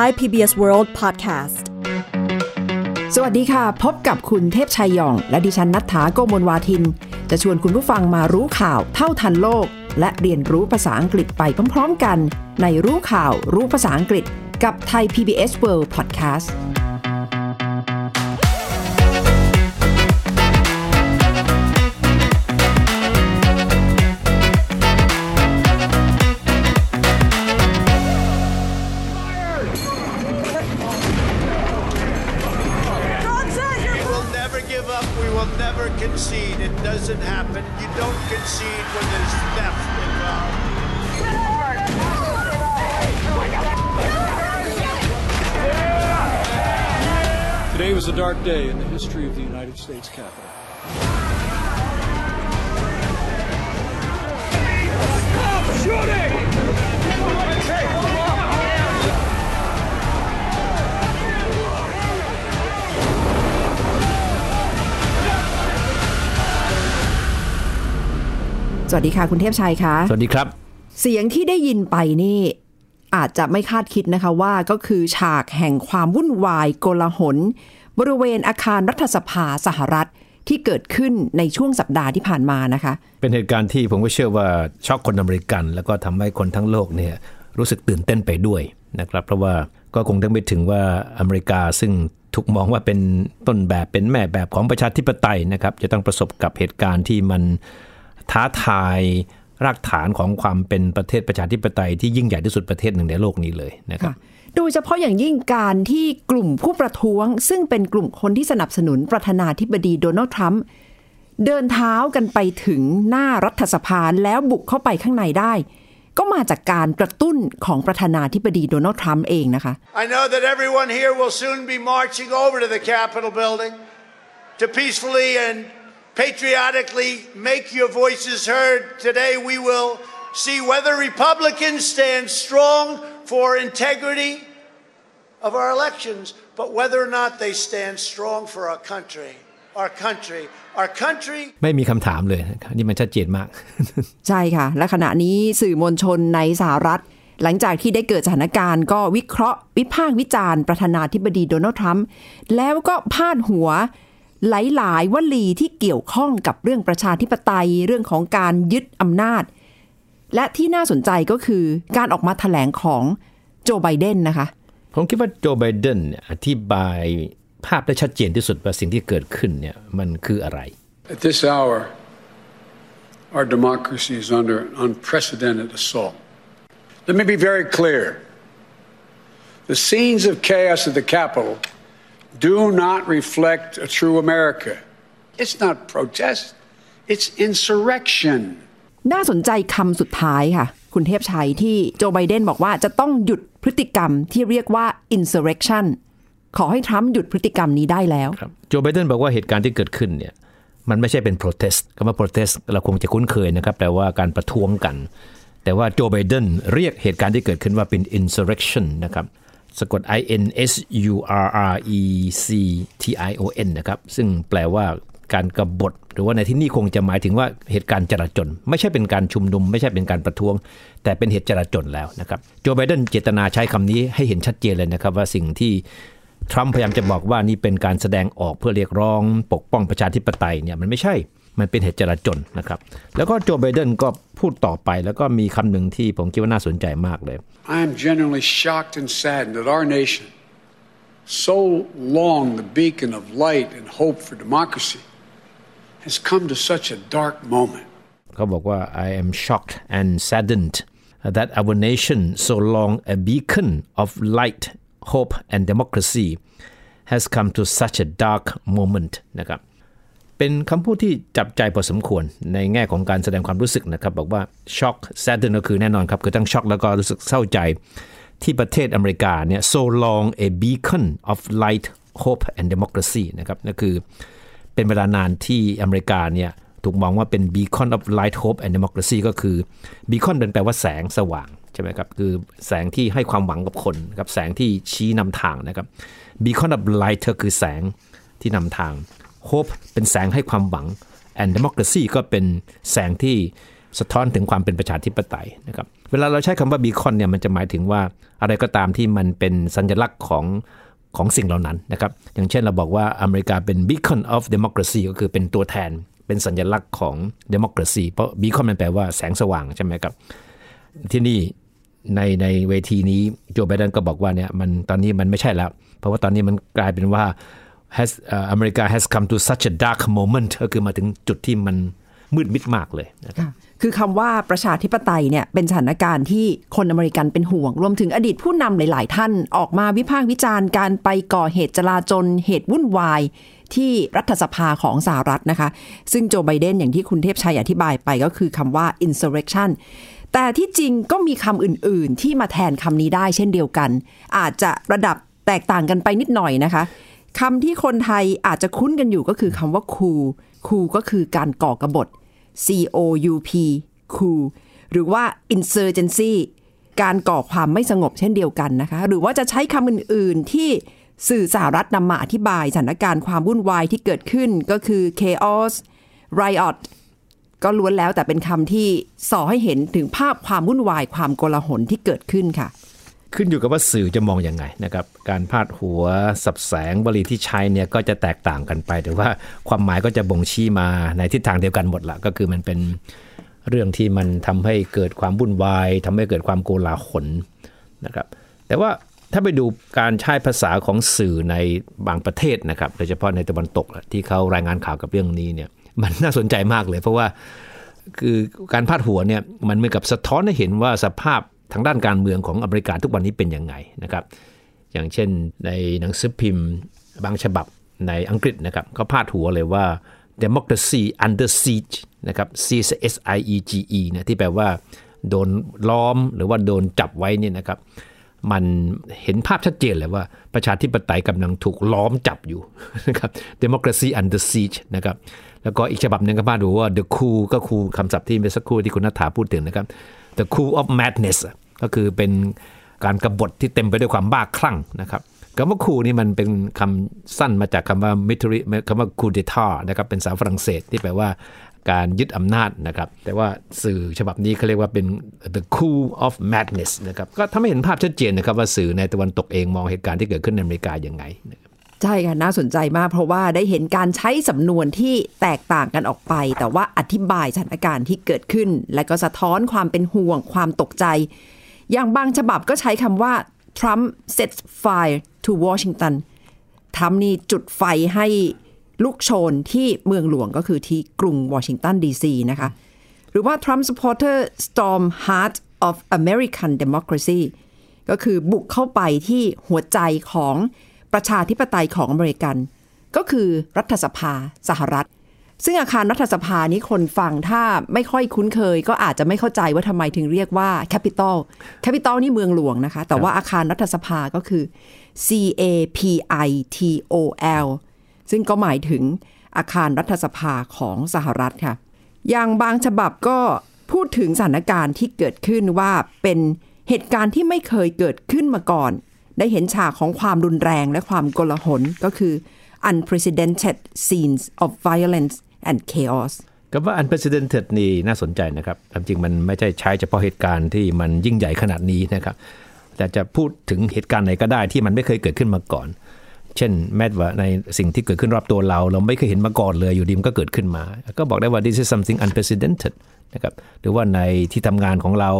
Thai PBS World Podcast สวัสดีค่ะ พบกับคุณเทพชัยยอง และดิฉันนัฐาโกมลวาทิน จะชวนคุณผู้ฟังมารู้ข่าวเท่าทันโลก และเรียนรู้ภาษาอังกฤษไปพร้อม ๆ กัน ในรู้ข่าวรู้ภาษาอังกฤษกับไทย PBS World Podcast United States Capitol. shooting! สวัสดีค่ะ คุณเทพชัยคะ สวัสดีครับ เสียงที่ได้ยินไปนี่อาจจะไม่คาดคิดนะคะว่าก็คือฉากแห่งความวุ่นวายโกลาหล บริเวณอาคารรัฐสภาสหรัฐที่เกิดขึ้นในช่วงสัปดาห์ที่ผ่านมานะคะ เป็นเหตุการณ์ที่ผมก็เชื่อว่าช็อกคนอเมริกัน แล้วก็ทำให้คนทั้งโลกเนี่ยรู้สึกตื่นเต้นไปด้วยนะครับ เพราะว่าก็คงต้องไปถึงว่าอเมริกาซึ่งถูกมองว่าเป็นต้นแบบเป็นแม่แบบของประชาธิปไตยนะครับ จะต้องประสบกับเหตุการณ์ที่มันท้าทาย รากฐานของความเป็นประเทศประชาธิปไตยที่ยิ่งใหญ่ที่สุดประเทศหนึ่งในโลกนี้เลยนะครับโดยเฉพาะอย่างยิ่งการที่กลุ่มผู้ประท้วง ซึ่งเป็นกลุ่มคนที่สนับสนุนประธานาธิบดีโดนัลด์ทรัมป์เดินเท้ากันไปถึงหน้ารัฐสภาแล้วบุกเข้าไปข้างในได้ ก็มาจากการกระตุ้นของประธานาธิบดีโดนัลด์ทรัมป์เองนะคะ I know that everyone here will soon be marching over to the Capitol building to peacefully and patriotically make your voices heard. Today we will see whether Republicans stand strong for integrity of our elections, but whether or not they stand strong for our country. Our country. Our country ไม่มีคำถามเลยนะครับนี่มันชัดเจนมาก ใช่ค่ะ และขณะนี้สื่อมวลชนในสหรัฐ หลังจากที่ได้เกิดสถานการณ์ก็วิเคราะห์ วิพากษ์วิจารณ์ประธานาธิบดีโดนัลด์ทรัมป์แล้วก็พาดหัว หลาย ๆ วลีที่เกี่ยวข้องกับเรื่องประชาธิปไตยเรื่องของการยึดอำนาจ และที่น่าสนใจก็คือการออกมาแถลงของโจไบเดนนะคะ ผมคิดว่าโจไบเดนเนี่ยอธิบายภาพได้ชัดเจนที่สุดว่าสิ่งที่เกิดขึ้นเนี่ยมันคืออะไร At this hour, our democracy is under an unprecedented assault. Let me be very clear. The scenes of chaos at the Capitol do not reflect a true America. It's not protest, it's insurrection. น่าสนใจคำสุดท้ายค่ะ คุณเทพชัยที่โจไบเดนบอกว่าจะต้องหยุดพฤติกรรมที่เรียกว่า insurrection ขอให้ทรัมป์หยุดพฤติกรรมนี้ได้แล้วครับโจไบเดนบอกว่าเหตุการณ์ที่เกิดขึ้นเนี่ยมันไม่ใช่เป็น protest คำว่า protest เราคงจะคุ้นเคยนะครับแปลว่าการประท้วงกัน แต่ว่าโจไบเดนเรียกเหตุการณ์ที่เกิดขึ้นว่าเป็น insurrection นะครับ สะกด I N S U R R E C T I O N นะครับ ซึ่งแปลว่าการกรบฏ หรือว่าในที่นี่คงจะหมายถึงว่าเหตุการณ์จราจน ไม่ใช่เป็นการชุมนุม ไม่ใช่เป็นการประท้วง แต่เป็นเหตุจราจนแล้วนะครับโจไบเดนเจตนาใช้คำนี้ให้เห็นชัดเจนเลยนะครับว่าสิ่งที่ทรัมป์พยายามจะบอกว่านี่เป็นการแสดงออกเพื่อเรียกร้อง ปกป้องประชาธิปไตยเนี่ยมันไม่ใช่ มันเป็นเหตุจราจนนะครับ แล้วก็โจไบเดนก็พูดต่อไปแล้วก็มีคำหนึ่งที่ผมคิดว่าน่าสนใจมากเลย I am genuinely shocked and saddened that our nation, so long the beacon of light and hope for democracy, has come to such a dark moment. เขาบอกว่า I am shocked and saddened that our nation so long a beacon of light hope and democracy has come to such a dark moment นะครับ เป็นคำพูดที่จับใจพอสมควรในแง่ของการแสดงความรู้สึกนะครับ บอกว่า shock sadden ก็คือแน่นอนครับ คือทั้งช็อกแล้วก็รู้สึกเศร้าใจที่ประเทศอเมริกาเนี่ย so long a beacon of light hope and democracy นะครับนั่นคือเป็นเวลานานที่อเมริกาเนี่ยถูกมองว่าเป็น beacon of light hope and democracy ก็คือ beacon เป็นแปลว่าแสงสว่างใช่ไหมครับคือแสงที่ให้ความหวังกับคนครับแสงที่ชี้นำทางนะครับ beacon of light ก็คือแสงที่นำทาง hope เป็นแสงให้ความหวัง and democracy ก็เป็นแสงที่สะท้อนถึงความเป็นประชาธิปไตยนะครับเวลาเราใช้คำว่าบีคอนเนี่ยมันจะหมายถึงว่าอะไรก็ตามที่มันเป็นสัญลักษณ์ของของสิ่งเหล่านั้นนะครับอย่างเช่นเราบอกว่าอเมริกาเป็น beacon of democracy ก็คือเป็นตัวแทนเป็นสัญลักษณ์ของ democracy เพราะ beacon มันแปลว่าแสงสว่างใช่ไหมครับ ที่นี่ในในเวทีนี้โจไบเดนก็บอกว่าเนี่ยมันตอนนี้มันไม่ใช่แล้ว เพราะว่าตอนนี้มันกลายเป็นว่า has อเมริกา has come to such a dark moment ก็คือมาถึงจุดที่มันมืดมิดมากเลยนะครับคือคำว่าประชาธิปไตยเนี่ยเป็นสถานการณ์ที่คนอเมริกันเป็นห่วง รวมถึงอดีตผู้นำหลาย ๆ ท่านออกมาวิพากษ์วิจารณ์การไปก่อเหตุจลาจลเหตุวุ่นวาย ที่รัฐสภาของสหรัฐนะคะ ซึ่งโจไบเดนอย่างที่คุณเทพชัยอธิบายไปก็คือคำว่า insurrection แต่ที่จริงก็มีคำอื่น ๆ ที่มาแทนคำนี้ได้เช่นเดียวกัน อาจจะระดับแตกต่างกันไปนิดหน่อยนะคะ คำที่คนไทยอาจจะคุ้นกันอยู่ก็คือคำว่าคูคูก็คือการก่อกรบฏ C O U P coup หรือว่า insurgency การก่อความไม่สงบเช่นเดียวกันนะคะ หรือว่าจะใช้คำอื่น ๆ ที่สื่อสหรัฐนำมาอธิบายสถานการณ์ความวุ่นวายที่เกิดขึ้นก็คือ chaos riot ก็ล้วนแล้วแต่เป็นคำที่ส่อให้เห็นถึงภาพความวุ่นวายความโกลาหลที่เกิดขึ้นค่ะ ขึ้นอยู่กับว่าสื่อจะมองอยังไงนะครับการพาดหัวสับแสงบริที่ใช้เนี่ยก็จะแตกต่างกันไปแต่ว่าความหมายก็จะบ่งชี้มาในทิศทางเดียวกันหมดละก็คือมันเป็นเรื่องที่มันทำให้เกิดความวุ่นวายทำให้เกิดความโกลาหลนะครับแต่ว่าถ้าไปดูการใช้ภาษาของสื่อในบางประเทศนะครับโดยเฉพาะในตะวันตกที่เขารายงานข่าวกับเรื่องนี้เนี่ยมันน่าสนใจมากเลย เพราะว่าคือการพาดหัวเนี่ยมันเหมือนกับสะท้อนให้เห็นว่าสภาพ ทางด้านการเมืองของอเมริกาทุกวันนี้เป็นยังไงนะครับ อย่างเช่นในหนังสือพิมพ์บางฉบับในอังกฤษนะครับก็พาดหัวเลยว่า democracy under siege นะครับ C S I E G E นะที่แปลว่าโดนล้อมหรือว่าโดนจับไว้เนี่ยนะครับ มันเห็นภาพชัดเจนเลยว่าประชาธิปไตยกำลังถูกล้อมจับอยู่นะครับ democracy under siege นะครับแล้วก็อีกฉบับหนึ่งก็มาดูว่า the coup ก็คูคำศัพท์ที่เมื่อสักครู่ที่คุณนัฐาพูดถึงนะครับ the coup of madness ก็คือเป็นการกรบฏที่เต็มไปด้วยความบ้าคลั่งนะครับคำว่าคูนี่มันเป็นคำสั้นมาจากคำว่า military คำว่า coup d'état นะครับเป็นภาษาฝรั่งเศสที่แปลว่า การยึดอำนาจนะครับ แต่ว่าสื่อฉบับนี้เขาเรียกว่าเป็น the coup of madness นะครับก็ทำให้เห็นภาพชัดเจนนะครับว่าสื่อในตะวันตกเองมองเหตุการณ์ที่เกิดขึ้นในอเมริกาอย่างไงนะครับใช่ค่ะ น่าสนใจมากเพราะว่าได้เห็นการใช้สำนวนที่แตกต่างกันออกไป แต่ว่าอธิบายสถานการณ์ที่เกิดขึ้น และก็สะท้อนความเป็นห่วงความตกใจ อย่างบางฉบับก็ใช้คำว่า Trump sets fire to Washington ทรัมป์นี่จุดไฟให้ ลุกโชนที่เมืองหลวงก็คือที่กรุงวอชิงตันดีซีนะคะ หรือว่า Trump supporter storm heart of American democracy ก็คือบุกเข้าไปที่หัวใจของประชาธิปไตยของอเมริกัน ก็คือรัฐสภาสหรัฐ ซึ่งอาคารรัฐสภานี้คนฟังถ้าไม่ค่อยคุ้นเคย ก็อาจจะไม่เข้าใจว่าทำไมถึงเรียกว่า Capital Capital นี่เมืองหลวงนะคะ แต่ว่าอาคารรัฐสภาก็คือ C A P I T O L ซึ่งก็หมายถึงอาคารรัฐสภาของสหรัฐค่ะ อย่างบางฉบับก็พูดถึงสถานการณ์ที่เกิดขึ้นว่าเป็นเหตุการณ์ที่ไม่เคยเกิดขึ้นมาก่อน ได้เห็นฉากของความรุนแรงและความโกลาหลก็คือ unprecedented scenes of violence and chaos คำว่า unprecedented นี่น่าสนใจนะครับความจริงมันไม่ใช่ใช้เฉพาะเหตุการณ์ที่มันยิ่งใหญ่ขนาดนี้นะครับ แต่จะพูดถึงเหตุการณ์ไหนก็ได้ที่มันไม่เคยเกิดขึ้นมาก่อน เช่นแม้ว่าในสิ่งที่เกิดขึ้นรอบตัวเรา เราไม่เคยเห็นมาก่อนเลยอยู่ดีมันก็เกิดขึ้นมา ก็บอกได้ว่า this is something unprecedented นะครับหรือว่าในที่ทำงานของเรา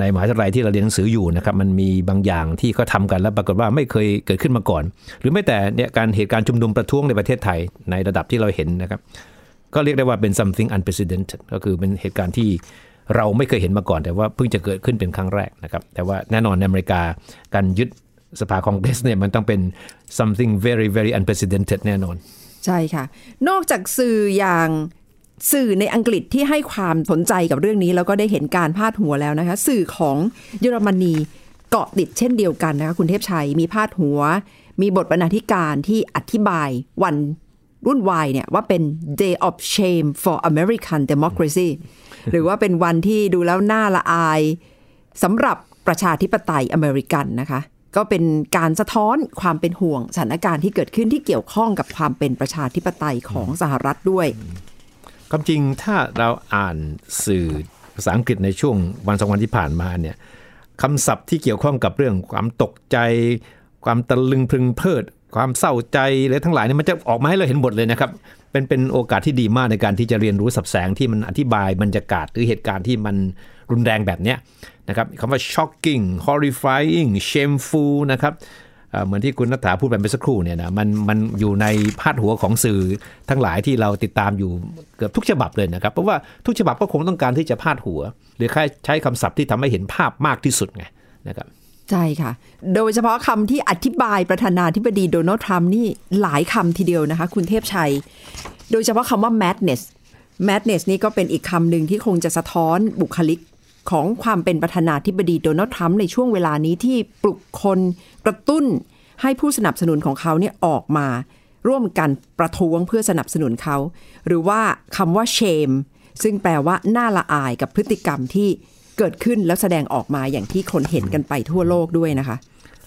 ในมหาวิทยาลัยที่เราเรียนหนังสืออยู่นะครับมันมีบางอย่างที่เขาทากันแล้วปรากฏว่าไม่เคยเกิดขึ้นมาก่อน หรือไม่แต่เนี่ยการเหตุการณ์ชุมนุมประท้วงในประเทศไทยในระดับที่เราเห็นนะครับก็เรียกได้ว่าเป็น something unprecedented ก็คือเป็นเหตุการณ์ที่เราไม่เคยเห็นมาก่อน แต่ว่าเพิ่งจะเกิดขึ้นเป็นครั้งแรกนะครับแต่ว่าแน่นอนในอเมริกาการยึด สภาคองเกรสเนี่ยมันต้องเป็น something very very unprecedented แน่นอน ใช่ค่ะ นอกจากสื่ออย่างสื่อในอังกฤษที่ให้ความสนใจกับเรื่องนี้ แล้วก็ได้เห็นการพาดหัวแล้วนะคะ สื่อของเยอรมนีเกาะติดเช่นเดียวกันนะคะคุณเทพชัยมีพาดหัว มีบทบรรณาธิการที่อธิบายวันรุ่นวายเนี่ยว่าเป็น day of shame for American democracy หรือว่าเป็นวันที่ดูแล้วน่าละอายสำหรับประชาธิปไตยอเมริกันนะคะ ก็เป็นการสะท้อนความเป็นห่วงสถานการณ์ที่เกิดขึ้นที่เกี่ยวข้องกับความเป็นประชาธิปไตยของสหรัฐด้วยความจริงถ้าเราอ่านสื่อภาษาอังกฤษในช่วงวันสองวันที่ผ่านมาเนี่ยคำศัพท์ที่เกี่ยวข้องกับเรื่องความตกใจ ความตะลึงพึงเพลิด ความเศร้าใจและทั้งหลายเนี่ยมันจะออกมาให้เราเห็นหมดเลยนะครับ เป็นเป็นโอกาสที่ดีมากในการที่จะเรียนรู้สับแสงที่มันอธิบายบรรยากาศหรือเหตุการณ์ที่มันรุนแรงแบบเนี้ย นะครับคำว่า shocking horrifying shameful นะครับเหมือนที่คุณนัทธาพูดไปเมื่อสักครู่เนี่ยนะมันมันอยู่ในพาดหัวของสื่อทั้งหลายที่เราติดตามอยู่เกือบทุกฉบับเลยนะครับ เพราะว่าทุกฉบับก็คงต้องการที่จะพาดหัว หรือค่ใช้คำศัพท์ที่ทำให้เห็นภาพมากที่สุดไงนะครับใช่ค่ะ โดยเฉพาะคำที่อธิบายประธานาธิบดีโดนัลด์ทรัมป์นี่หลายคำทีเดียวนะคะ คุณเทพชัย โดยเฉพาะคำว่า madness madness นี่ก็เป็นอีกคำหนึ่งที่คงจะสะท้อนบุคลิก ของความเป็นประธานาธิบดีโดนัลด์ทรัมป์ในช่วงเวลานี้ที่ปลุกคนกระตุ้นให้ผู้สนับสนุนของเขาเนี่ยออกมา ร่วมกันประท้วงเพื่อสนับสนุนเขา หรือว่าคำว่า shame ซึ่งแปลว่าน่าละอายกับพฤติกรรมที่เกิดขึ้นแล้วแสดงออกมาอย่างที่คนเห็นกันไปทั่วโลกด้วยนะคะ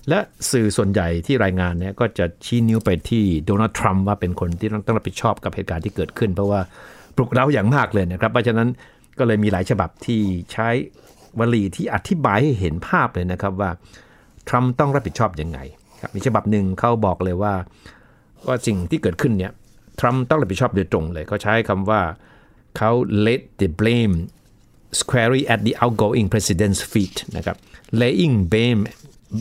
และสื่อส่วนใหญ่ที่รายงานเนี่ยก็จะชี้นิ้วไปที่โดนัลด์ทรัมป์ว่าเป็นคนที่ต้องรับผิดชอบกับเหตุการณ์ที่เกิดขึ้น เพราะว่าปลุกเร้าอย่างมากเลยนะครับเพราะฉะนั้น ก็เลยมีหลายฉบับที่ใช้วลีที่อธิบายให้เห็นภาพเลยนะครับว่าทรัมป์ต้องรับผิดชอบยังไงครับมีฉบับหนึ่งเขาบอกเลยว่าว่าสิ่งที่เกิดขึ้นเนี่ยทรัมป์ต้องรับผิดชอบโดยตรงเลยเขาใช้คำว่าเขา let the blame squarely at the outgoing president's feet นะครับ laying blame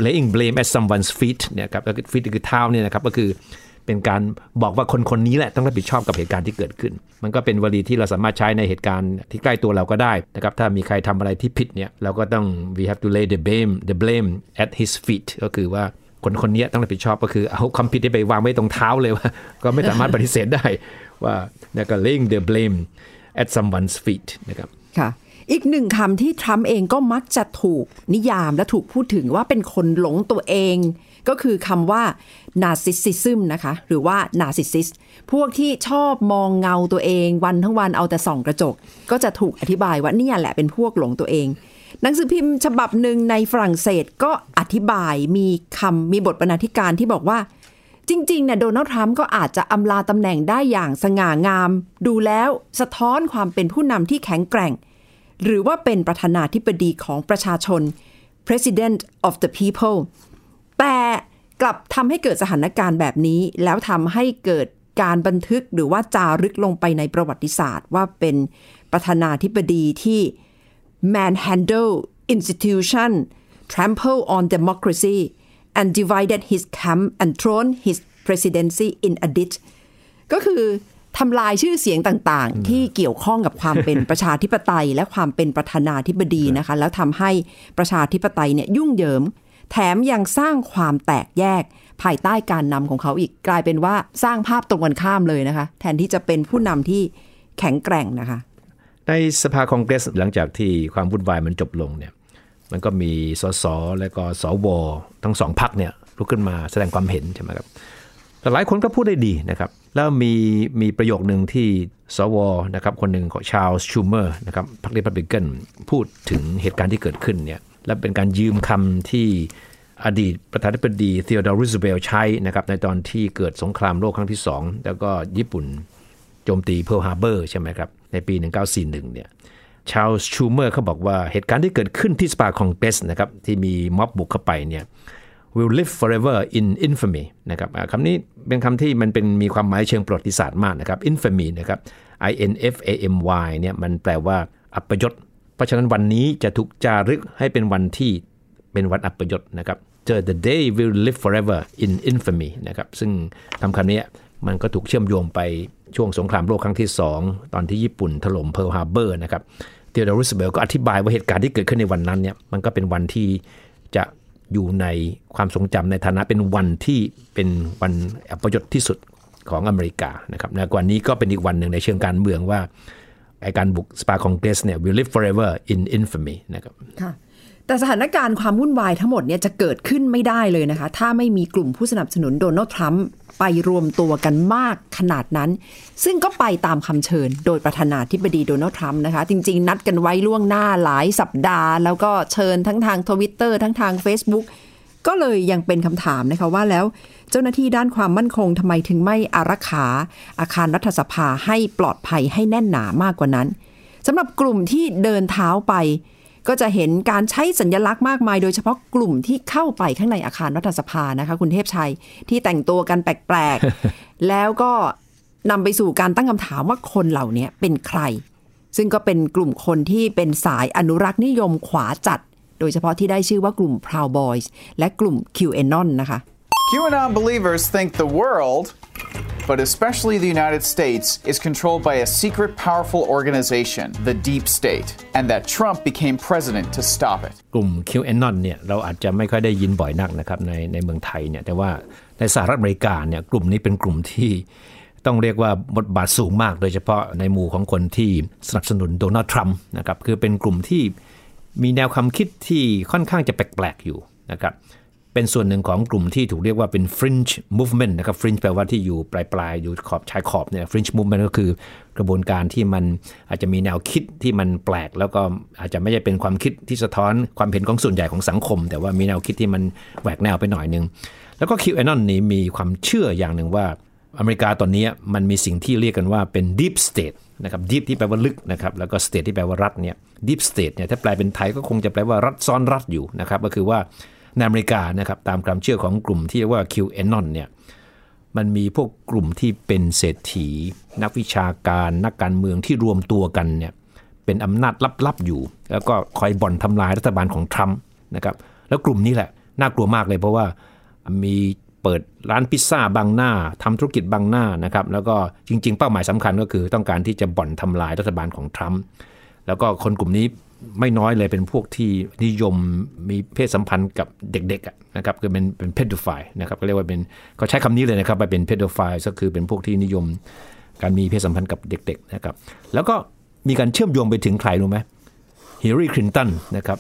laying blame at someone's feet เนี่ยครับแล้ว feet คือเท้าเนี่ยนะครับก็คือ เป็นการบอกว่าคนคนนี้แหละต้องรับผิดชอบกับเหตุการณ์ที่เกิดขึ้น มันก็เป็นวลีที่เราสามารถใช้ในเหตุการณ์ที่ใกล้ตัวเราก็ได้นะครับถ้ามีใครทำอะไรที่ผิดเนี่ยเราก็ต้อง we have to lay the blame the blame at his feet ก็คือว่าคนคนนี้ต้องรับผิดชอบก็คือเอาความผิดที่ไปวางไว้ตรงเท้าเลยว่า ก็ไม่สามารถปฏิเสธได้ว่าเนี่ยก็ laying the blame at someone's feet นะครับค่ะอีกหนึ่งคำที่ทรัมป์เองก็มักจะถูกนิยามและถูกพูดถึงว่าเป็นคนหลงตัวเอง ก็คือคำว่า narcissism นะคะ หรือว่า narcissist พวกที่ชอบมองเงาตัวเองวันทั้งวันเอาแต่ส่องกระจก ก็จะถูกอธิบายว่านี่แหละเป็นพวกหลงตัวเอง หนังสือพิมพ์ฉบับหนึ่งในฝรั่งเศสก็อธิบายมีคำมีบทบรรณาธิการที่บอกว่า จริงๆเนี่ยโดนัลด์ทรัมป์ก็อาจจะอำลาตำแหน่งได้อย่างสง่างาม ดูแล้วสะท้อนความเป็นผู้นำที่แข็งแกร่ง หรือว่าเป็นประธานาธิบดีของประชาชน president of the people แต่กลับทำให้เกิดสถานการณ์แบบนี้ แล้วทำให้เกิดการบันทึกหรือว่าจารึกลงไปในประวัติศาสตร์ ว่าเป็นประธานาธิบดีที่ manhandle institution trample on democracy and divided his camp and thrown his presidency in a ditch ก็คือทำลายชื่อเสียงต่างๆ ที่เกี่ยวข้องกับความเป็นประชาธิปไตย และความเป็นประธานาธิบดีนะคะ แล้วทำให้ประชาธิปไตยเนี่ยยุ่งเหยิง แถมยังสร้างความแตกแยกภายใต้การนำของเขาอีกกลายเป็นว่าสร้างภาพตรงกันข้ามเลยนะคะ แทนที่จะเป็นผู้นำที่แข็งแกร่งนะคะ ในสภาคองเกรสหลังจากที่ความวุ่นวายมันจบลงเนี่ยมันก็มีสสและก็สวทั้งสองพรรคเนี่ยลุกขึ้นมาแสดงความเห็นใช่ไหมครับแต่หลายคนก็พูดได้ดีนะครับ แล้วมีมีประโยคหนึ่งที่สวนะครับคนหนึ่งของชาลส์ชูเมอร์นะครับพรรครีพับลิกันพูดถึงเหตุการณ์ที่เกิดขึ้นเนี่ย และเป็นการยืมคำที่อดีตประธานาธิบดีเท o ดอร์รูสเบลใช้นะครับในตอนที่เกิดสงครามโลกครั้งที่สองแล้วก็ญี่ปุ่นโจมตีเพิร์ลฮาร์เบอร์ใช่ไหมครับ ในปี 1941 เนี่ยชาลส์ชูเมอร์เขาบอกว่าเหตุการณ์ที่เกิดขึ้นที่สภาคองเกรสนะครับที่มีม็อบบุกเข้าไปเนี่ย will live forever in infamy นะครับคำนี้เป็นคำที่มันเป็นมีความหมายเชิงประวัติศาสตร์มากนะครับ infamy นะครับ i n f a m y เนี่ยมันแปลว่าอัปยศ เพราะฉะนั้นวันนี้จะถูกจารึกให้เป็นวันที่เป็นวันอัปยศนะครับเจอ the day will live forever in infamy นะครับ ซึ่งคำคำนี้มันก็ถูกเชื่อมโยงไปช่วงสงครามโลกครั้งที่ 2 ตอนที่ญี่ปุ่นถล่มเพิร์ลฮาร์เบอร์นะครับเทโอดอร์รูสเวลต์ก็อธิบายว่าเหตุการณ์ที่เกิดขึ้นในวันนั้นเนี่ยมันก็เป็นวันที่จะอยู่ในความทรงจำในฐานะเป็นวันที่เป็นวันอัปยศที่สุดของอเมริกานะครับนะวันนี้ก็เป็นอีกวันหนึ่งในเชิงการเมืองว่า ไอ้การบุกสภาคองเกรสเนี่ย will live forever in infamy นะครับค่ะแต่สถานการณ์ความวุ่นวายทั้งหมดเนี่ยจะเกิดขึ้นไม่ได้เลยนะคะ ถ้าไม่มีกลุ่มผู้สนับสนุนโดนัลด์ทรัมป์ไปรวมตัวกันมากขนาดนั้น ซึ่งก็ไปตามคำเชิญ โดยประธานาธิบดีโดนัลด์ทรัมป์นะคะ จริง ๆ นัดกันไว้ล่วงหน้าหลายสัปดาห์ แล้วก็เชิญทั้งทางทวิตเตอร์ทั้งทาง Facebook ก็เลยยังเป็นคำถามนะคะว่าแล้วเจ้าหน้าที่ด้านความมั่นคงทำไมถึงไม่อารักขาอาคารรัฐสภาให้ปลอดภัยให้แน่นหนามากกว่านั้นสำหรับกลุ่มที่เดินเท้าไป ก็จะเห็นการใช้สัญญลักษณ์มากมาย โดยเฉพาะกลุ่มที่เข้าไปข้างในอาคารรัฐสภานะคะคุณเทพชัยที่แต่งตัวกันแปลกๆ แล้วก็นำไปสู่การตั้งคำถามว่าคนเหล่านี้เป็นใคร ซึ่งก็เป็นกลุ่มคนที่เป็นสายอนุรักษ์นิยมขวาจัดโดยเฉพาะที่ได้ชื่อว่ากลุ่ม Proud Boys และกลุ่ม QAnon นะคะ QAnon believers think the world, but especially the United States, is controlled by a secret, powerful organization, the Deep State, and that Trump became president to stop it. กลุ่ม QAnon เนี่ยเราอาจจะไม่ค่อยได้ยินบ่อยนักนะครับในในเมืองไทยเนี่ยแต่ว่าในสหรัฐอเมริกาเนี่ยกลุ่มนี้เป็นกลุ่มที่ต้องเรียกว่าบทบาทสูงมาก โดยเฉพาะในหมู่ของคนที่สนับสนุนโดนัลด์ทรัมป์นะครับคือเป็นกลุ่มที่ มีแนวความคิดที่ค่อนข้างจะแปลกๆอยู่นะครับเป็นส่วนหนึ่งของกลุ่มที่ถูกเรียกว่าเป็น fringe movement นะครับ fringe แปลว่าที่อยู่ปลายๆ อยู่ขอบชายขอบเนี่ย fringe movement ก็คือกระบวนการที่มันอาจจะมีแนวคิดที่มันแปลก แล้วก็อาจจะไม่ใช่เป็นความคิดที่สะท้อนความเห็นของส่วนใหญ่ของสังคม แต่ว่ามีแนวคิดที่มันแหวกแนวไปหน่อยนึง แล้วก็ QAnon นี้มีความเชื่ออย่างหนึ่งว่าอเมริกาตอนนี้มันมีสิ่งที่เรียกกันว่าเป็น deep state นะครับ deep ที่แปลว่าลึกนะครับแล้วก็ state ที่แปลว่ารัฐเนี่ย deep state เนี่ยถ้าแปลเป็นไทยก็คงจะแปลว่ารัฐซ้อนรัฐอยู่นะครับก็คือว่าในอเมริกานะครับตามความเชื่อของกลุ่มที่เรียกว่า QAnon เนี่ยมันมีพวกกลุ่มที่เป็นเศรษฐี นักวิชาการนักการเมืองที่รวมตัวกันเนี่ยเป็นอำนาจลับๆอยู่ แล้วก็คอยบ่อนทำลายรัฐบาลของทรัมป์นะครับแล้วกลุ่มนี้แหละน่ากลัวมากเลยเพราะว่ามี เปิดร้านพิซซ่าบางหน้าทำธุรกิจบางหน้านะครับแล้วก็จริง ๆ เป้าหมายสำคัญก็คือต้องการที่จะบ่อนทำลายรัฐบาลของทรัมป์แล้วก็คนกลุ่มนี้ไม่น้อยเลยเป็นพวกที่นิยมมีเพศสัมพันธ์กับเด็กๆนะครับคือเป็นเป็นเพดไฟนะครับก็เรียกว่าเป็นเขาใช้คำนี้เลยนะครับไปเป็นเพดไฟก็คือเป็นพวกที่นิยมการมีเพศสัมพันธ์กับเด็กๆนะครับแล้วก็มีการเชื่อมโยงไปถึงใครรู้ไหมฮิลลารีคลินตันนะครับ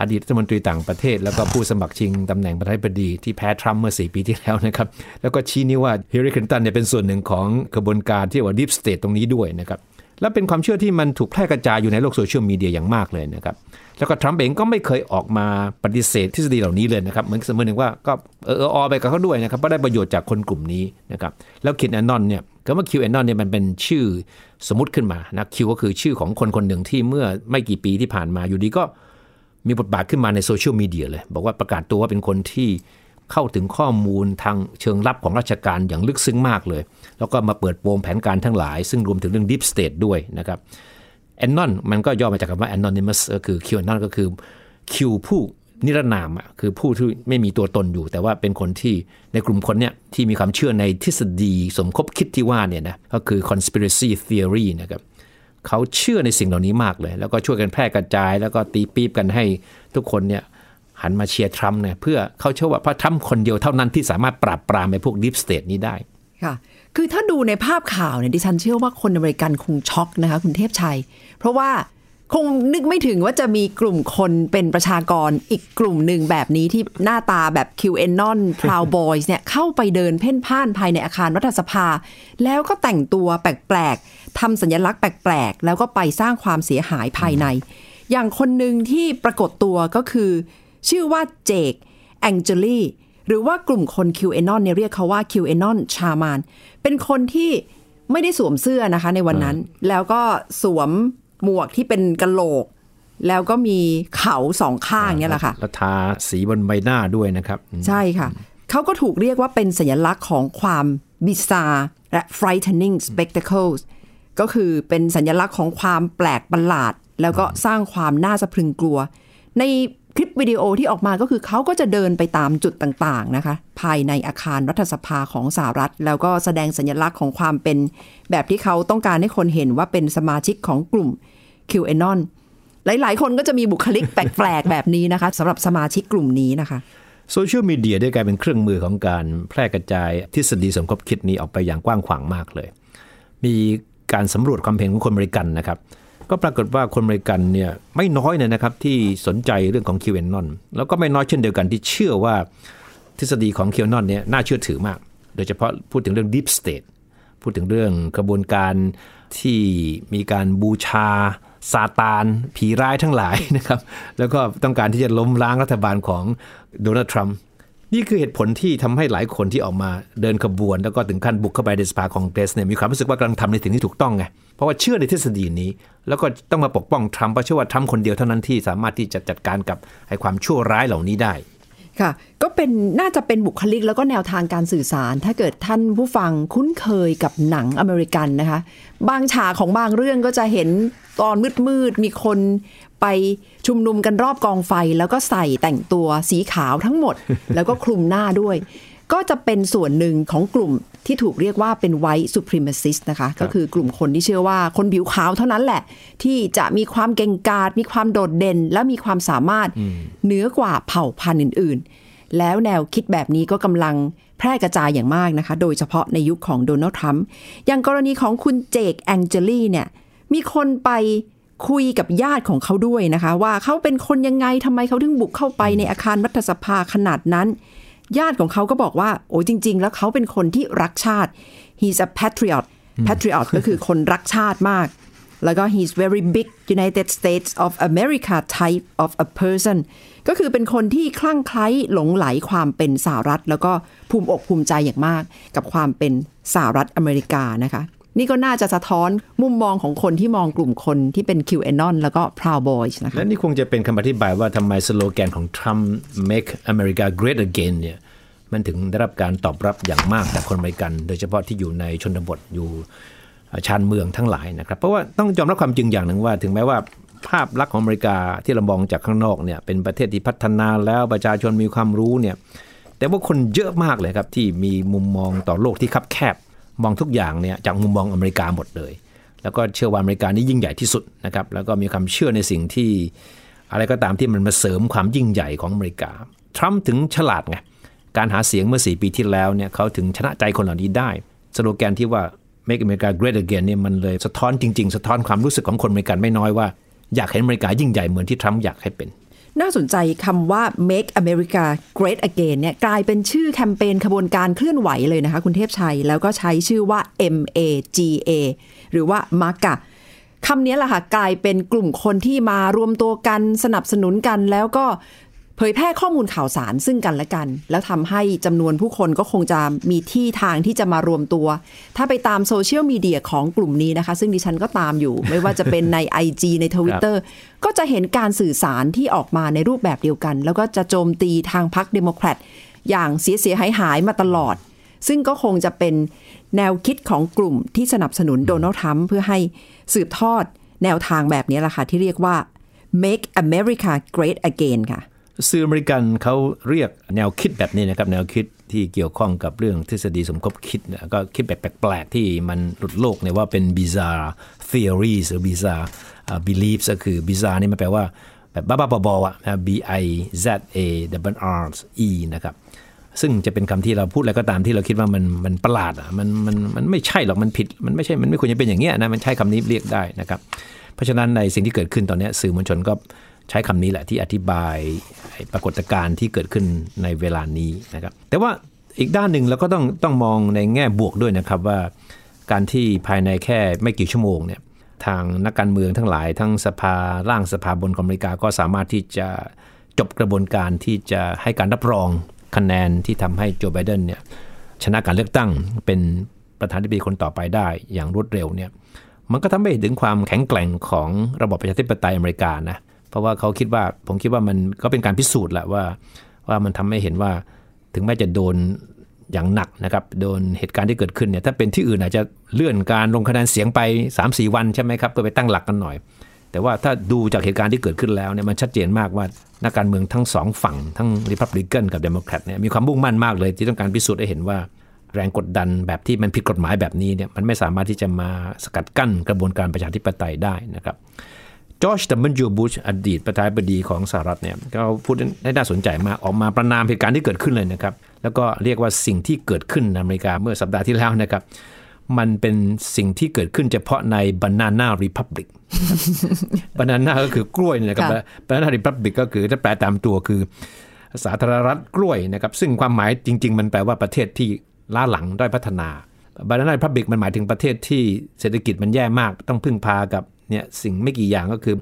อดีตรัฐมนตรีต่างประเทศ แล้วก็ผู้สมัครชิงตำแหน่งประธานาธิบดีที่แพ้ทรัมป์เมื่อ 4 ปีที่แล้วนะครับ แล้วก็ชี้นิ้วว่าฮิลลารีคลินตันเนี่ยเป็นส่วนหนึ่งของกระบวนการที่ว่า deep state ตรงนี้ด้วยนะครับและเป็นความเชื่อที่มันถูกแพร่กระจายอยู่ในโลกโซเชียลมีเดียอย่างมากเลยนะครับ แล้วก็ทรัมป์เองก็ไม่เคยออกมาปฏิเสธทฤษฎีเหล่านี้เลยนะครับ เหมือนเสมอหนึ่งว่าก็เออเออไปกับเขาด้วยนะครับเพราะได้ประโยชน์จากคนกลุ่มนี้นะครับ แล้ว QAnon เนี่ยคำว่า QAnon เนี่ยมันเป็นชื่อสมมติขึ้นมานะคิวก็คือชื่อของคนคนหนึ่งที่เมื่อไม่กี่ปีที่ผ่านมาอยู่ดีก็ มีบทบาทขึ้นมาในโซเชียลมีเดียเลย บอกว่าประกาศตัวว่าเป็นคนที่เข้าถึงข้อมูลทางเชิงลับของราชการอย่างลึกซึ้งมากเลย แล้วก็มาเปิดโปงแผนการทั้งหลาย ซึ่งรวมถึงเรื่อง Deep State ด้วยนะครับแอนนอนมันก็ย่อมาจากคำว่า anonymous ก็คือ Q anon ก็คือ Q ผู้นิรนามอะคือผู้ที่ไม่มีตัวตนอยู่ แต่ว่าเป็นคนที่ในกลุ่มคนเนี้ยที่มีความเชื่อในทฤษฎีสมคบคิดที่ว่าเนี่ยนะก็คือ conspiracy theory นะครับ เขาเชื่อในสิ่งเหล่านี้มากเลย แล้วก็ช่วยกันแพร่กระจาย แล้วก็ตีปี๊บกันให้ทุกคนเนี่ยหันมาเชียร์ทรัมป์เนี่ยเพื่อเขาเชื่อว่าพระทรัมป์คนเดียวเท่านั้นที่สามารถปราบปรามไอ้พวก deep state นี้ได้ค่ะคือถ้าดูในภาพข่าวเนี่ยดิฉันเชื่อว่าคนอเมริกันคงช็อกนะคะคุณเทพชัย เพราะว่า คงนึกไม่ถึงว่าจะมีกลุ่มคนเป็นประชากรอีกกลุ่มหนึ่งแบบนี้ที่หน้าตาแบบ QAnon Proud Boys เนี่ยเข้าไปเดินเพ่นพ่านภายในอาคารรัฐสภา แล้วก็แต่งตัวแปลกๆทำสัญลักษณ์แปลกๆ แล้วก็ไปสร้างความเสียหายภายใน อย่างคนหนึ่งที่ปรากฏตัวก็คือ ชื่อว่าเจกแองเจลีหรือว่ากลุ่มคน QAnon เนี่ยเรียกเขาว่า QAnon ชามานเป็นคนที่ไม่ได้สวมเสื้อนะคะในวันนั้น แล้วก็สวม หมวกที่เป็นกะโหลก แล้วก็มีเขาสองข้างเนี่ยแหละค่ะแล้วทาสีบนใบหน้าด้วยนะครับ ใช่ค่ะ เขาก็ถูกเรียกว่าเป็นสัญลักษณ์ของความบิซาและ frightening spectacles ก็คือเป็นสัญลักษณ์ของความแปลกประหลาด แล้วก็สร้างความน่าสะพรึงกลัว ใน คลิปวิดีโอที่ออกมาก็คือเขาก็จะเดินไปตามจุดต่างๆนะคะ ภายในอาคารรัฐสภาของสหรัฐ แล้วก็แสดงสัญลักษณ์ของความเป็น แบบที่เขาต้องการให้คนเห็นว่าเป็นสมาชิกของกลุ่ม QAnon หลายๆ คนก็จะมีบุคลิกแปลกๆ แบบนี้นะคะสำหรับสมาชิกกลุ่มนี้นะคะโซเชียลมีเดียได้กลายเป็นเครื่องมือของการแพร่กระจายทฤษฎีสมคบคิดนี้ออกไปอย่างกว้างขวางมากเลย มีการสำรวจความเห็นของคนอเมริกันนะครับ ก็ปรากฏว่าคนอเมริกันเนี่ยไม่น้อยเลยนะครับที่สนใจเรื่องของ QAnon แล้วก็ไม่น้อยเช่นเดียวกันที่เชื่อว่าทฤษฎีของ QAnon เนี่ยน่าเชื่อถือมาก โดยเฉพาะพูดถึงเรื่อง Deep State พูดถึงเรื่องกระบวนการที่มีการบูชาซาตาน ผีร้ายทั้งหลายนะครับ แล้วก็ต้องการที่จะล้มล้างรัฐบาลของโดนัลด์ทรัมป์ นี่คือเหตุผลที่ทำให้หลายคนที่ออกมาเดินขบวน แล้วก็ถึงขั้นบุกเข้าไปในสภาคองเกรสเนี่ยมีความรู้สึกว่ากำลังทำในสิ่งที่ถูกต้องไงเพราะว่าเชื่อในทฤษฎีนี้ แล้วก็ต้องมาปกป้องทรัมป์เพราะเชื่อว่าทรัมป์คนเดียวเท่านั้นที่สามารถที่จะจัดการกับไอ้ความชั่วร้ายเหล่านี้ได้ค่ะก็เป็นน่าจะเป็นบุคลิกแล้วก็แนวทางการสื่อสาร ถ้าเกิดท่านผู้ฟังคุ้นเคยกับหนังอเมริกันนะคะ บางฉากของบางเรื่องก็จะเห็นตอนมืดๆมีคน ไปชุมนุมกันรอบกองไฟ แล้วก็ใส่แต่งตัวสีขาวทั้งหมด แล้วก็คลุมหน้าด้วย ก็จะเป็นส่วนหนึ่งของกลุ่มที่ถูกเรียกว่าเป็น white supremacist นะคะ ก็คือกลุ่มคนที่เชื่อว่าคนผิวขาวเท่านั้นแหละ ที่จะมีความเก่งกาจมีความโดดเด่น และมีความสามารถเหนือกว่าเผ่าพันธุ์อื่น ๆ แล้วแนวคิดแบบนี้ก็กำลังแพร่กระจายอย่างมากนะคะ โดยเฉพาะในยุคของโดนัลด์ทรัมป์อย่างกรณีของคุณเจกแองเจลี่เนี่ยมีคนไป คุยกับญาติของเขาด้วยนะคะ ว่าเขาเป็นคนยังไงทำไมเขาถึงบุกเข้าไปในอาคารรัฐสภาขนาดนั้น ญาติของเขาก็บอกว่า โอ้จริง ๆ แล้วเขาเป็นคนที่รักชาติ he's a patriot patriot ก็คือคนรักชาติมาก แล้วก็ he's very big United States of America type of a person ก็คือเป็นคนที่คลั่งไคล้หลงไหลความเป็นสหรัฐ แล้วก็ภูมิอกภูมิใจอย่างมากกับความเป็นสหรัฐอเมริกานะคะ นี่ก็น่าจะสะท้อนมุมมองของคนที่มองกลุ่มคนที่เป็น QAnon แล้วก็ Proud Boys นะคะและนี่คงจะเป็นคำอธิบายว่าทำไมสโลแกนของทรัมป์ make America great again เนี่ยมันถึงได้รับการตอบรับอย่างมากจากคนอเมริกัน โดยเฉพาะที่อยู่ในชนบทอยู่ชานเมืองทั้งหลายนะครับ เพราะว่าต้องยอมรับความจริงอย่างหนึ่งว่า ถึงแม้ว่าภาพลักษณ์ของอเมริกาที่เรามองจากข้างนอกเนี่ยเป็นประเทศที่พัฒนาแล้วประชาชนมีความรู้เนี่ยแต่ว่าคนเยอะมากเลยครับที่มีมุมมองต่อโลกที่คับแคบ มองทุกอย่างเนี่ยจากมุมมองอเมริกาหมดเลย แล้วก็เชื่อว่าอเมริกานี่ยิ่งใหญ่ที่สุดนะครับแล้วก็มีความเชื่อในสิ่งที่ อะไรก็ตามที่มันมาเสริมความยิ่งใหญ่ของอเมริกาทรัมป์ถึงฉลาดไงการหาเสียงเมื่อ 4 ปีที่แล้วเนี่ยเขาถึงชนะใจคนเหล่านี้ได้สโลแกนที่ว่า make America great again เนี่ยมันเลยสะท้อนจริง ๆ สะท้อนความรู้สึกของคนอเมริกันไม่น้อยว่าอยากเห็นอเมริกายิ่งใหญ่เหมือนที่ทรัมป์อยากให้เป็น น่าสนใจคำว่า make America great again เนี่ยกลายเป็นชื่อแคมเปญขบวนการเคลื่อนไหวเลยนะคะ คุณเทพชัย แล้วก็ใช้ชื่อว่า MAGA หรือว่า MAGA คำนี้แหละค่ะกลายเป็นกลุ่มคนที่มารวมตัวกันสนับสนุนกัน แล้วก็ เผยแพร่ข้อมูลข่าวสารซึ่งกันและกัน แล้วทำให้จำนวนผู้คนก็คงจะมีที่ทางที่จะมารวมตัว ถ้าไปตามโซเชียลมีเดียของกลุ่มนี้นะคะ ซึ่งดิฉันก็ตามอยู่ ไม่ว่าจะเป็นใน IG ในทวิตเตอร์ก็จะเห็นการสื่อสารที่ออกมาในรูปแบบเดียวกัน แล้วก็จะโจมตีทางพรรคเดโมแครตอย่างเสียเสียหายหายๆมาตลอด ซึ่งก็คงจะเป็นแนวคิดของกลุ่มที่สนับสนุนโดนัลด์ทรัมป์เพื่อให้สืบทอดแนวทางแบบนี้แหละค่ะที่เรียกว่า make America great again ค่ะ สื่ออเมริกันเขาเรียกแนวคิดแบบนี้นะครับแนวคิดที่เกี่ยวข้องกับเรื่องทฤษฎีสมคบคิดก็คิดแบบแปลกๆ ที่มันหลุดโลกเนี่ยว่าเป็น bizarre theories หรือ bizarre beliefs ก็คือ bizarre นี่มันแปลว่าแบบบ้าๆบอๆอะนะ b i z a w r e นะครับซึ่งจะเป็นคำที่เราพูดอะไรก็ตามที่เราคิดว่ามันมันประหลาดอะมันมันมันไม่ใช่หรอกมันผิด มันไม่ใช่มันไม่ควรจะเป็นอย่างเงี้ยนะมันใช้คำนี้เรียกได้นะครับ เพราะฉะนั้นในสิ่งที่เกิดขึ้นตอนนี้สื่อมวลชนก็ ใช้คำนี้แหละที่อธิบายปรากฏการณ์ที่เกิดขึ้นในเวลานี้นะครับ แต่ว่าอีกด้านหนึ่งเราก็ต้องต้องมองในแง่บวกด้วยนะครับว่า การที่ภายในแค่ไม่กี่ชั่วโมงเนี่ยทางนักการเมืองทั้งหลาย ทั้งสภาร่างสภาบนอเมริกาก็สามารถที่จะจบกระบวนการที่จะให้การรับรองคะแนนที่ทำให้โจไบเดนเนี่ยชนะการเลือกตั้งเป็นประธานาธิบดีคนต่อไปได้อย่างรวดเร็วเนี่ยมันก็ทำให้เห็นถึงความแข็งแกร่งของระบบประชาธิปไตยอเมริกานะเพราะว่าเขาคิดว่าผมคิดว่ามันก็เป็นการพิสูจน์แหละว่า ว่ามันทำให้เห็นว่าถึงแม้จะโดนอย่างหนักนะครับโดนเหตุการณ์ที่เกิดขึ้นเนี่ยถ้าเป็นที่อื่นอาจจะเลื่อนการลงคะแนนเสียงไป 3-4 วันใช่ไหมครับเพื่อไปตั้งหลักกันหน่อย แต่ว่าถ้าดูจากเหตุการณ์ที่เกิดขึ้นแล้วเนี่ยมันชัดเจนมากว่านักการเมืองทั้งสองฝั่งทั้งริพับลิกันกับเดโมแครตเนี่ยมีความมุ่งมั่นมากเลยที่ต้องการพิสูจน์ให้เห็นว่า แรงกดดันแบบที่มันผิดกฎหมายแบบนี้เนี่ยมันไม่สามารถที่จะมาสกัดกั้นกระบวนการประชาธิปไตยได้นะครับ จอร์จดัมเบิลยูบุชอดีตประธานาธิบดีของสหรัฐเนี่ยก็พูดได้น่าสนใจมากออกมาประนามเหตุการณ์ที่เกิดขึ้นเลยนะครับ แล้วก็เรียกว่าสิ่งที่เกิดขึ้นในอเมริกาเมื่อสัปดาห์ที่แล้วนะครับ มันเป็นสิ่งที่เกิดขึ้นเฉพาะใน Banana Republic Banana ก็คือกล้วยนะครับค่ะ Banana Republic ก็คือถ้าแปลตามตัวคือ สาธารณรัฐกล้วยนะครับ ซึ่งความหมายจริง ๆ มันแปลว่าประเทศที่ล้าหลังด้อยพัฒนา Banana Republic มันหมายถึงประเทศที่เศรษฐกิจมันแย่มาก ต้องพึ่งพากับ เนี่ยสิ่งไม่กี่อย่างก็คือ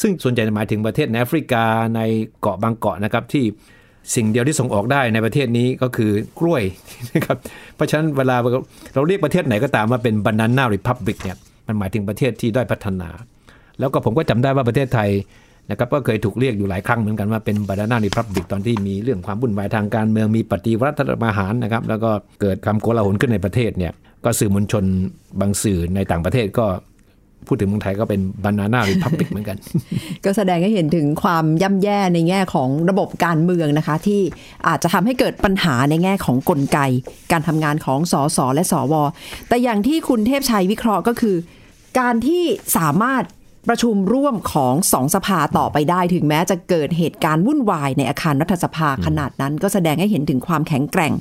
ซึ่งส่วนใหญ่หมายถึงประเทศในแอฟริกาในเกาะบางเกาะนะครับที่สิ่งเดียวที่ส่งออกได้ในประเทศนี้ก็คือกล้วยนะครับเพราะฉะนั้นเวลาเราเรียกประเทศไหนก็ตามว่าเป็น banana republic เนี่ยมันหมายถึงประเทศที่ได้พัฒนา แล้วก็ผมก็จำได้ว่าประเทศไทยนะครับก็เคยถูกเรียกอยู่หลายครั้งเหมือนกันว่าเป็น banana republic ตอนที่มีเรื่องความวุ่นวายทางการเมืองมีปฏิวัติรัฐประหารนะครับแล้วก็เกิดความโกลาหลขึ้นในประเทศเนี่ยก็สื่อมวลชนบางสื่อในต่างประเทศก็ พูดถึงเมืองไทยก็เป็น banana republic เหมือนกัน ก็แสดงให้เห็นถึงความย่ำแย่ในแง่ของระบบการเมืองนะคะ ที่อาจจะทำให้เกิดปัญหาในแง่ของกลไก การทำงานของสสและสว แต่อย่างที่คุณเทพชัยวิเคราะห์ก็คือ การที่สามารถประชุมร่วมของสองสภาต่อไปได้ ถึงแม้จะเกิดเหตุการณ์วุ่นวายในอาคารรัฐสภาขนาดนั้น ก็แสดงให้เห็นถึงความแข็งแกร่ง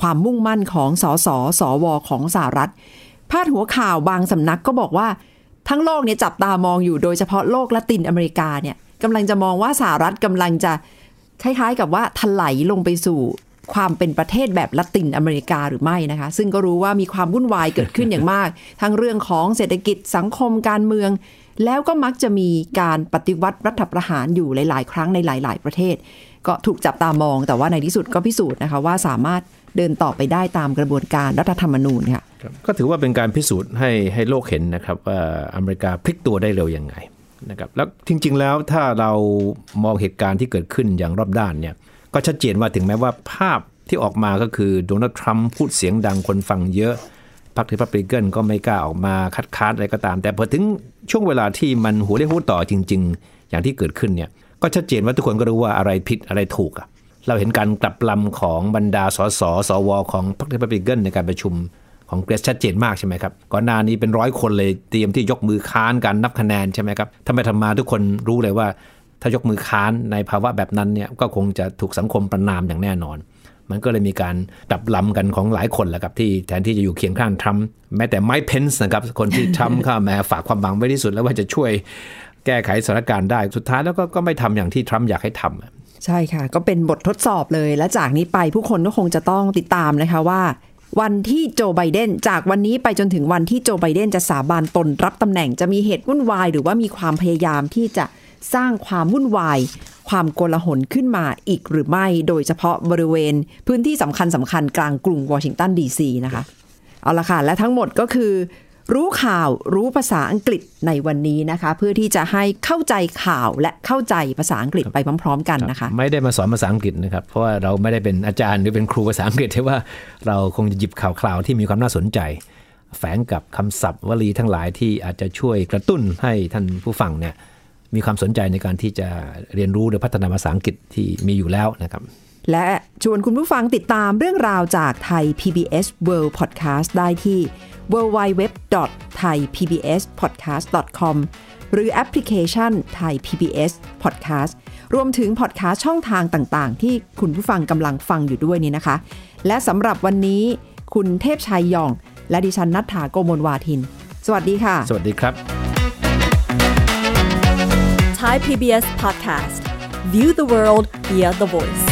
ความมุ่งมั่นของสสสวของสหรัฐพาดหัวข่าวบางสำนักก็บอกว่า ทั้งโลกเนี่ยจับตามองอยู่โดยเฉพาะโลกละตินอเมริกาเนี่ยกำลังจะมองว่าสหรัฐกำลังจะคล้ายๆกับว่าถลายลงไปสู่ความเป็นประเทศแบบละตินอเมริกาหรือไม่นะคะ ซึ่งก็รู้ว่ามีความวุ่นวายเกิดขึ้นอย่างมาก ทั้งเรื่องของเศรษฐกิจสังคมการเมือง แล้วก็มักจะมีการปฏิวัติรัฐประหารอยู่หลาย ๆ ครั้งในหลาย ๆ ประเทศ ก็ถูกจับตามองแต่ว่าในที่สุดก็พิสูจน์นะคะว่าสามารถ เดินต่อไปได้ตามกระบวนการรัฐธรรมนูญค่ะก็ถือว่าเป็นการพิสูจน์ให้ให้โลกเห็นนะครับว่าอเมริกาพลิกตัวได้เร็วยังไงนะครับแล้วจริง ๆ แล้วถ้าเรามองเหตุการณ์ที่เกิดขึ้นอย่างรอบด้านเนี่ยก็ชัดเจนว่าถึงแม้ว่าภาพที่ออกมาก็คือโดนัลด์ทรัมป์พูดเสียงดังคนฟังเยอะพรรครีพับลิกันก็ไม่กล้าออกมาคัดค้านอะไรก็ตาม แต่พอถึงช่วงเวลาที่มันหัวเรียกหัวต่อจริง ๆ อย่างที่เกิดขึ้นเนี่ยก็ชัดเจนว่าทุกคนก็รู้ว่าอะไรผิดอะไรถูกอะ เราเห็นการกลับลำของบรรดาสสสวของพรรครีพับลิกันในการประชุมของเกรซชัดเจนมากใช่ไหมครับ ก่อนหน้านี้เป็นร้อยคนเลยเตรียมที่ยกมือค้านการนับคะแนนใช่ไหมครับทำไมทำมาทุกคนรู้เลยว่า ถ้ายกมือค้านในภาวะแบบนั้นเนี่ยก็คงจะถูกสังคมประนามอย่างแน่นอน มันก็เลยมีการกลับลำกันของหลายคนแหละครับที่แทนที่จะอยู่เคียงข้างทรัมป์แม้แต่ไมค์เพนส์นะครับคนที่ทรัมป์ข้ามาฝากความหวังไว้ที่สุดแล้วว่าจะช่วยแก้ไขสถานการณ์ได้สุดท้ายแล้วก็ก็ไม่ทำอย่างที่ทรัมป์อยากให้ทำ ใช่ค่ะ ก็เป็นบททดสอบเลย และจากนี้ไปผู้คนก็คงจะต้องติดตามนะคะว่า วันที่โจไบเดนจากวันนี้ไปจนถึงวันที่โจไบเดนจะสาบานตนรับตำแหน่งจะมีเหตุวุ่นวาย หรือว่ามีความพยายามที่จะสร้างความวุ่นวาย ความโกลาหลขึ้นมาอีกหรือไม่ โดยเฉพาะบริเวณ พื้นที่สำคัญสำคัญกลางกรุงวอชิงตันดีซีนะคะ เอาละค่ะ และทั้งหมดก็คือ รู้ข่าวรู้ภาษาอังกฤษในวันนี้นะคะ เพื่อที่จะให้เข้าใจข่าวและเข้าใจภาษาอังกฤษไปพร้อม ๆ กันนะคะ ไม่ได้มาสอนภาษาอังกฤษนะครับ เพราะว่าเราไม่ได้เป็นอาจารย์หรือเป็นครูภาษาอังกฤษที่ว่าเราคงจะหยิบข่าวคราวที่มีความน่าสนใจ แฝงกับคำศัพท์วลีทั้งหลายที่อาจจะช่วยกระตุ้นให้ท่านผู้ฟังเนี่ยมีความสนใจในการที่จะเรียนรู้หรือพัฒนาภาษาอังกฤษที่มีอยู่แล้วนะครับ และชวนคุณผู้ฟังติดตามเรื่องราวจากไทย PBS World Podcast ได้ที่ www.thaipbspodcast.com หรือแอปพลิเคชัน Thai PBS Podcast รวมถึงพอดแคสต์ช่องทางต่าง ๆ ที่คุณผู้ฟังกำลังฟังอยู่ด้วยนี้นะคะ และสำหรับวันนี้คุณเทพชัยยอง และดิฉันนัฐถาโกโมลวาทิน สวัสดีค่ะ สวัสดีครับ Thai PBS podcast. View the world via the voice.